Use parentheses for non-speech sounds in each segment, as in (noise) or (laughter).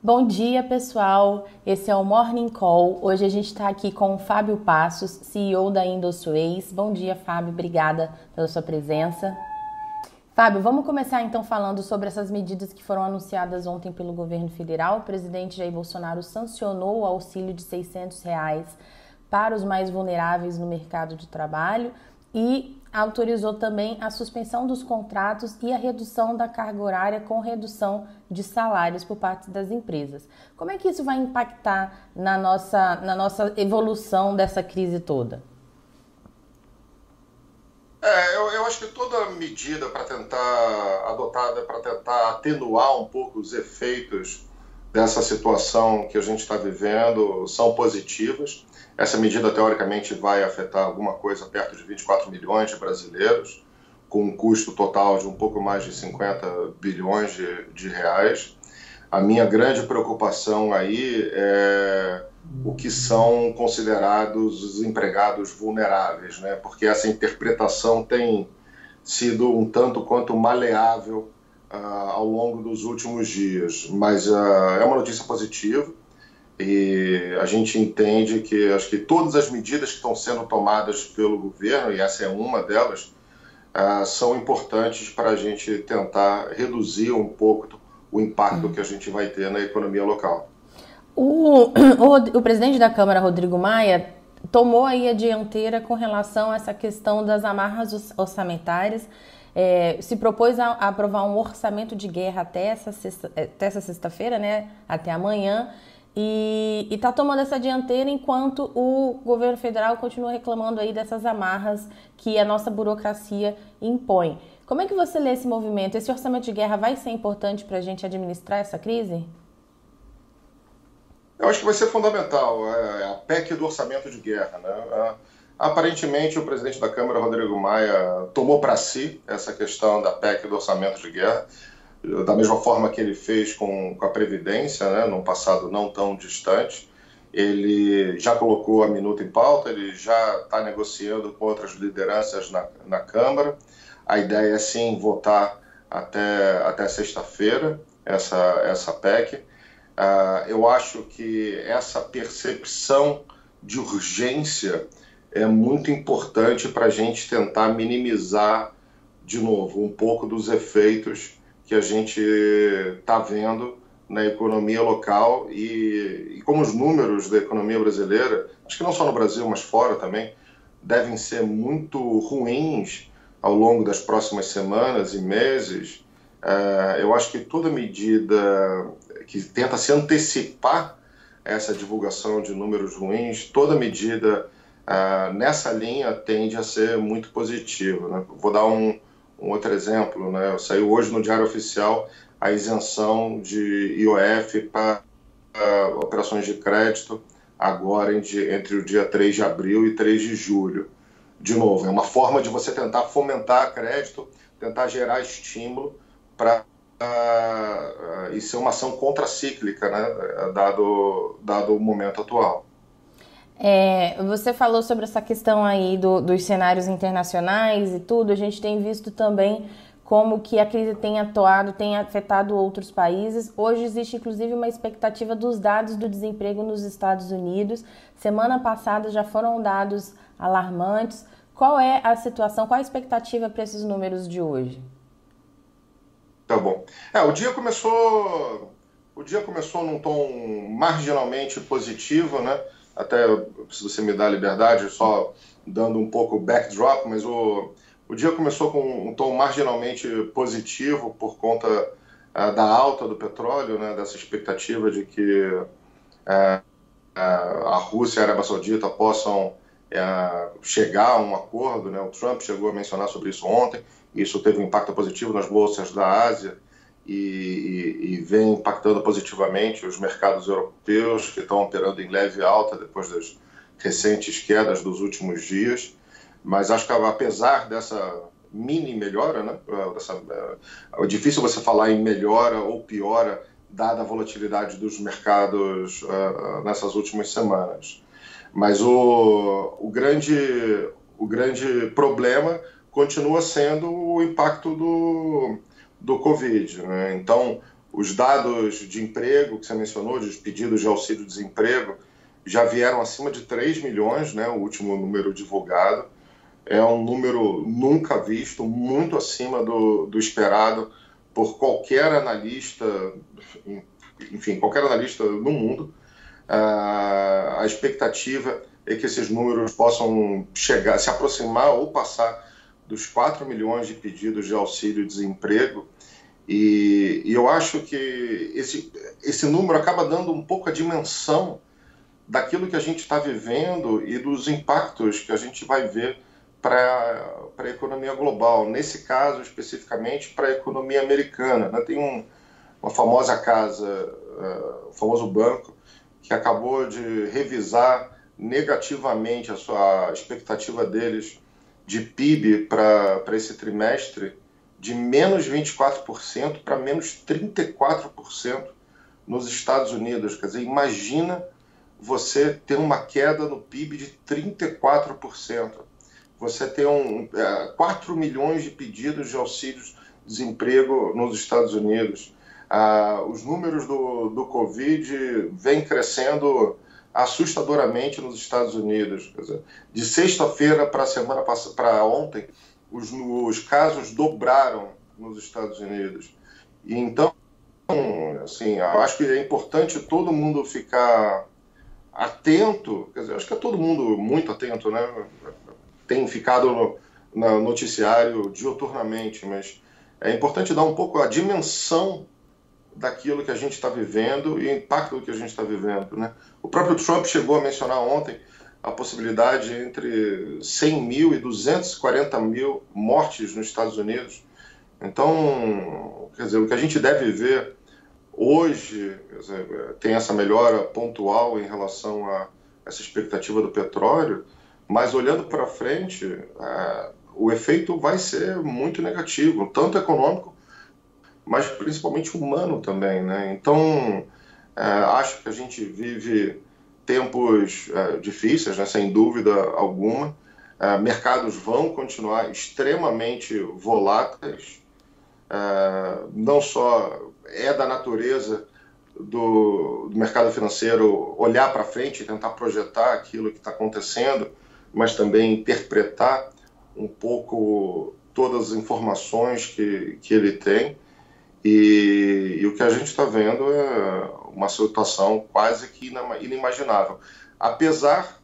Bom dia, pessoal. Esse é o Morning Call. Hoje a gente está aqui com o Fábio Passos, CEO da Indosuez. Bom dia, Fábio. Obrigada pela sua presença. Fábio, vamos começar então falando sobre essas medidas que foram anunciadas ontem pelo governo federal. O presidente Jair Bolsonaro sancionou o auxílio de 600 reais para os mais vulneráveis no mercado de trabalho e autorizou também a suspensão dos contratos e a redução da carga horária com redução de salários por parte das empresas. Como é que isso vai impactar na nossa, na nossa evolução dessa crise toda? É, eu, eu acho que toda medida para tentar adotada para tentar atenuar um pouco os efeitos dessa situação que a gente está vivendo são positivas. Essa medida, teoricamente, vai afetar alguma coisa perto de 24 milhões de brasileiros, com um custo total de um pouco mais de 50 bilhões de, de reais. A minha grande preocupação aí é o que são considerados os empregados vulneráveis, né? porque essa interpretação tem sido um tanto quanto maleável uh, ao longo dos últimos dias. Mas uh, é uma notícia positiva e a gente entende que acho que todas as medidas que estão sendo tomadas pelo governo, e essa é uma delas, uh, são importantes para a gente tentar reduzir um pouco o impacto uhum. que a gente vai ter na economia local. O, (clears throat) o, o, presidente da Câmara, Rodrigo Maia, tomou aí a dianteira com relação a essa questão das amarras orçamentárias. É, se propôs a, a, aprovar um orçamento de guerra até essa sexta-feira, sexta né? Até amanhã e está tomando essa dianteira enquanto o governo federal continua reclamando aí dessas amarras que a nossa burocracia impõe. Como é que você lê esse movimento? Esse orçamento de guerra vai ser importante para a gente administrar essa crise? Eu acho que vai ser fundamental. É, é a PEC do orçamento de guerra. Né? Aparentemente, o presidente da Câmara, Rodrigo Maia, tomou para si essa questão da PEC do orçamento de guerra da mesma forma que ele fez com, com a Previdência, né, num passado não tão distante. Ele já colocou a minuta em pauta, ele já está negociando com outras lideranças na, na Câmara. A ideia é sim votar até, até sexta-feira essa, essa PEC. Uh, eu acho que essa percepção de urgência é muito importante para a gente tentar minimizar, de novo, um pouco dos efeitos que a gente está vendo na economia local e, e, como os números da economia brasileira, acho que não só no Brasil, mas fora também, devem ser muito ruins ao longo das próximas semanas e meses, é, eu acho que toda medida que tenta se antecipar essa divulgação de números ruins, toda medida é, nessa linha tende a ser muito positiva. Né? Vou dar um, um outro exemplo, né? saiu hoje no Diário Oficial a isenção de IOF para uh, operações de crédito agora entre o dia 3 de abril e 3 de julho. De novo, é uma forma de você tentar fomentar crédito, tentar gerar estímulo para uh, uh, e ser uma ação contracíclica, né? dado, dado o momento atual. É, você falou sobre essa questão aí do, dos cenários internacionais e tudo. A gente tem visto também como que a crise tem atuado, tem afetado outros países. Hoje existe inclusive uma expectativa dos dados do desemprego nos Estados Unidos. Semana passada já foram dados alarmantes. Qual é a situação, qual a expectativa para esses números de hoje? Tá bom. É, o dia começou, o dia começou num tom marginalmente positivo, né? Até se você me dá a liberdade, só dando um pouco backdrop, mas o, o dia começou com um tom marginalmente positivo por conta uh, da alta do petróleo, né, dessa expectativa de que uh, uh, a Rússia e a Arábia Saudita possam chegar a um acordo. Né, o Trump chegou a mencionar sobre isso ontem, isso teve um impacto positivo nas bolsas da Ásia e, e, e, vem impactando positivamente os mercados europeus, que estão operando em leve alta depois das recentes quedas dos últimos dias. Mas acho que apesar dessa mini melhora, né, dessa, é difícil você falar em melhora ou piora, dada a volatilidade dos mercados uh, nessas últimas semanas. Mas o, o, grande, o grande problema continua sendo o impacto do, do Covid. Né? Então, os dados de emprego que você mencionou, de pedidos de auxílio-desemprego, já vieram acima de 3 milhões, né, o último número divulgado. É um número nunca visto, muito acima do, do esperado por qualquer analista, enfim, qualquer analista no mundo. a expectativa é que esses números possam chegar, se aproximar ou passar dos 4 milhões de pedidos de auxílio-desemprego. E, e, eu acho que esse, esse número acaba dando um pouco a dimensão daquilo que a gente está vivendo e dos impactos que a gente vai ver para a economia global. Nesse caso, especificamente, para a economia americana. Né? Tem um, uma famosa casa, uh, o famoso banco, que acabou de revisar negativamente a sua expectativa deles de PIB para esse trimestre de menos 24% para menos 34% nos Estados Unidos. Quer dizer, imagina você ter uma queda no PIB de 34%. Você ter um, é, 4 milhões de pedidos de auxílios-desemprego nos Estados Unidos. Ah, os números do, do Covid vêm crescendo assustadoramente nos Estados Unidos. Dizer, de sexta-feira para semana para ontem, os, os casos dobraram nos Estados Unidos. E então, assim, acho que é importante todo mundo ficar atento. Quer dizer, acho que é todo mundo muito atento, né? Tem ficado no, no noticiário dioturnamente, mas é importante dar um pouco a dimensão daquilo que a gente está vivendo e o impacto do que a gente está vivendo. Né? O próprio Trump chegou a mencionar ontem a possibilidade entre 100 mil e 240 mil mortes nos Estados Unidos. Então, quer dizer, o que a gente deve ver hoje dizer, tem essa melhora pontual em relação a essa expectativa do petróleo, mas olhando para frente, é, o efeito vai ser muito negativo, tanto econômico mas principalmente humano também, né? Então, é, acho que a gente vive tempos é, difíceis, né? sem dúvida alguma. É, mercados vão continuar extremamente voláteis. É, não só é da natureza do, do mercado financeiro olhar para frente e tentar projetar aquilo que está acontecendo, mas também interpretar um pouco todas as informações que, que ele tem. E, e o que a gente está vendo é uma situação quase que inimaginável. Apesar,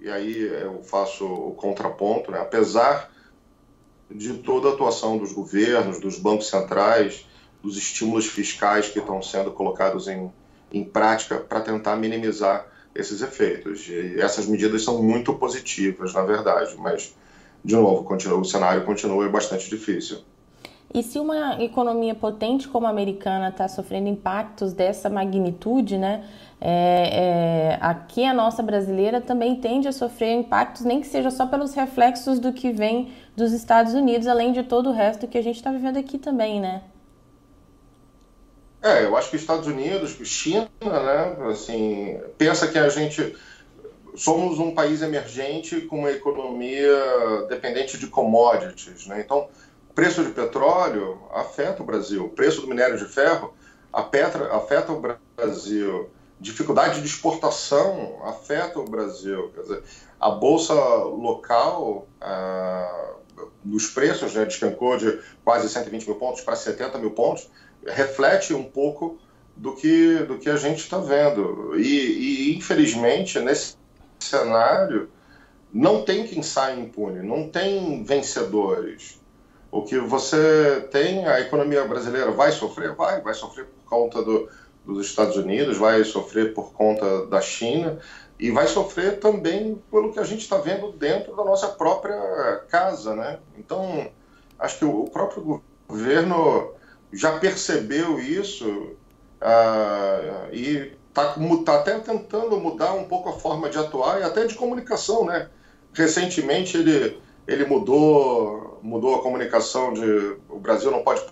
e aí eu faço o contraponto, né, apesar de toda a atuação dos governos, dos bancos centrais, dos estímulos fiscais que estão sendo colocados em, em prática para tentar minimizar esses efeitos. E essas medidas são muito positivas, na verdade, mas, de novo, continua, o cenário continua bastante difícil. E se uma economia potente como a americana está sofrendo impactos dessa magnitude, né? É, é, aqui a nossa brasileira também tende a sofrer impactos, nem que seja só pelos reflexos do que vem dos Estados Unidos, além de todo o resto que a gente está vivendo aqui também, né? É, eu acho que Estados Unidos, China, né? Assim, pensa que a gente somos um país emergente com uma economia dependente de commodities, né? Então preço de petróleo afeta o Brasil, preço do minério de ferro afeta o Brasil, dificuldade de exportação afeta o Brasil. Quer dizer, a bolsa local, ah, os preços né, despencou de quase 120 mil pontos para 70 mil pontos, reflete um pouco do que, do que a gente está vendo. E, e, infelizmente, nesse cenário, não tem quem saia impune, não tem vencedores. O que você tem, a economia brasileira vai sofrer? Vai, vai sofrer por conta do, dos Estados Unidos, vai sofrer por conta da China e vai sofrer também pelo que a gente está vendo dentro da nossa própria casa, né? Então, acho que o próprio governo já percebeu isso ah, e está tá até tentando mudar um pouco a forma de atuar e até de comunicação, né? Recentemente ele, ele mudou mudou a comunicação de o Brasil não pode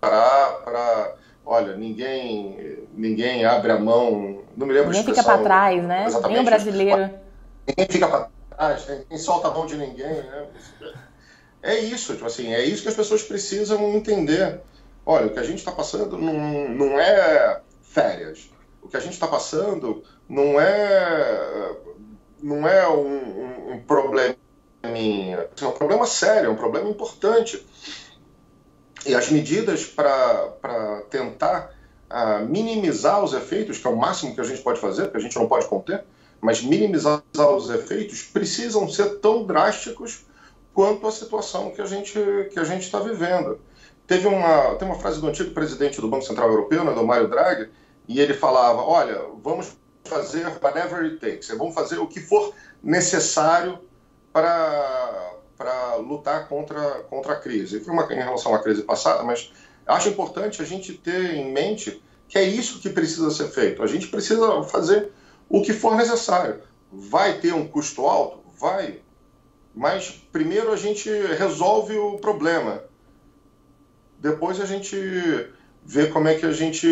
parar para olha ninguém ninguém abre a mão não me lembro ninguém fica para trás né? Exatamente, nem o brasileiro. ninguém fica para trás ninguém solta a mão de ninguém né? É isso tipo assim é isso que as pessoas precisam entender. Olha, o que a gente está passando não, não é férias. O que a gente está passando não é, não é um, um, um probleminha. É um problema sério, é um problema importante. E as medidas para tentar uh, minimizar os efeitos, que é o máximo que a gente pode fazer, porque a gente não pode conter, mas minimizar os efeitos precisam ser tão drásticos quanto a situação que a gente que a gente está vivendo. Teve uma tem uma frase do antigo presidente do Banco Central Europeu, né, do Mário Draghi, e ele falava: olha, vamos fazer whatever it takes, vamos fazer o que for necessário para lutar contra contra a crise. Foi uma em relação à crise passada, mas acho importante a gente ter em mente que é isso que precisa ser feito. A gente precisa fazer o que for necessário. Vai ter um custo alto? Vai. Mas primeiro a gente resolve o problema. Depois a gente vê como é que a gente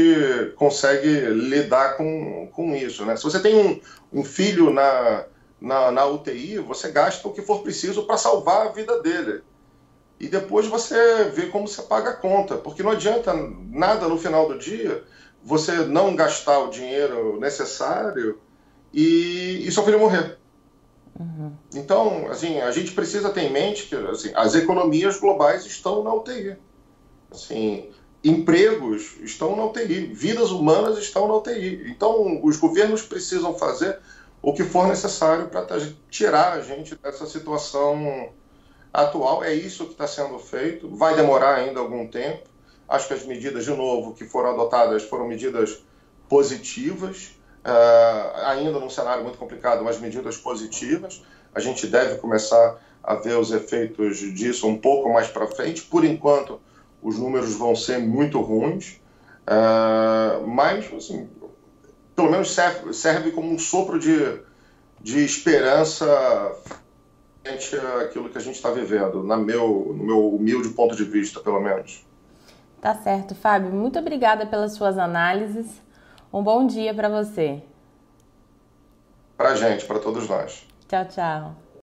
consegue lidar com, com isso. Né? Se você tem um, um filho na, na, na, UTI, você gasta o que for preciso para salvar a vida dele. E depois você vê como você paga a conta, porque não adianta nada no final do dia você não gastar o dinheiro necessário e, e seu filho morrer. Uhum. Então, assim, a gente precisa ter em mente que assim, as economias globais estão na UTI. Assim, empregos estão na UTI, vidas humanas estão na UTI. Então, os governos precisam fazer o que for necessário para tirar a gente dessa situação atual. É isso que está sendo feito. Vai demorar ainda algum tempo. Acho que as medidas, de novo, que foram adotadas foram medidas positivas uh, ainda num cenário muito complicado, mas medidas positivas. A gente deve começar a ver os efeitos disso um pouco mais para frente. Por enquanto, os números vão ser muito ruins, uh, mas, assim, pelo menos serve, serve como um sopro de, de esperança frente àquilo que a gente está vivendo, na meu, no meu humilde ponto de vista, pelo menos. Tá certo, Fábio. Muito obrigada pelas suas análises. Um bom dia para você. Para a gente, para todos nós. Tchau, tchau.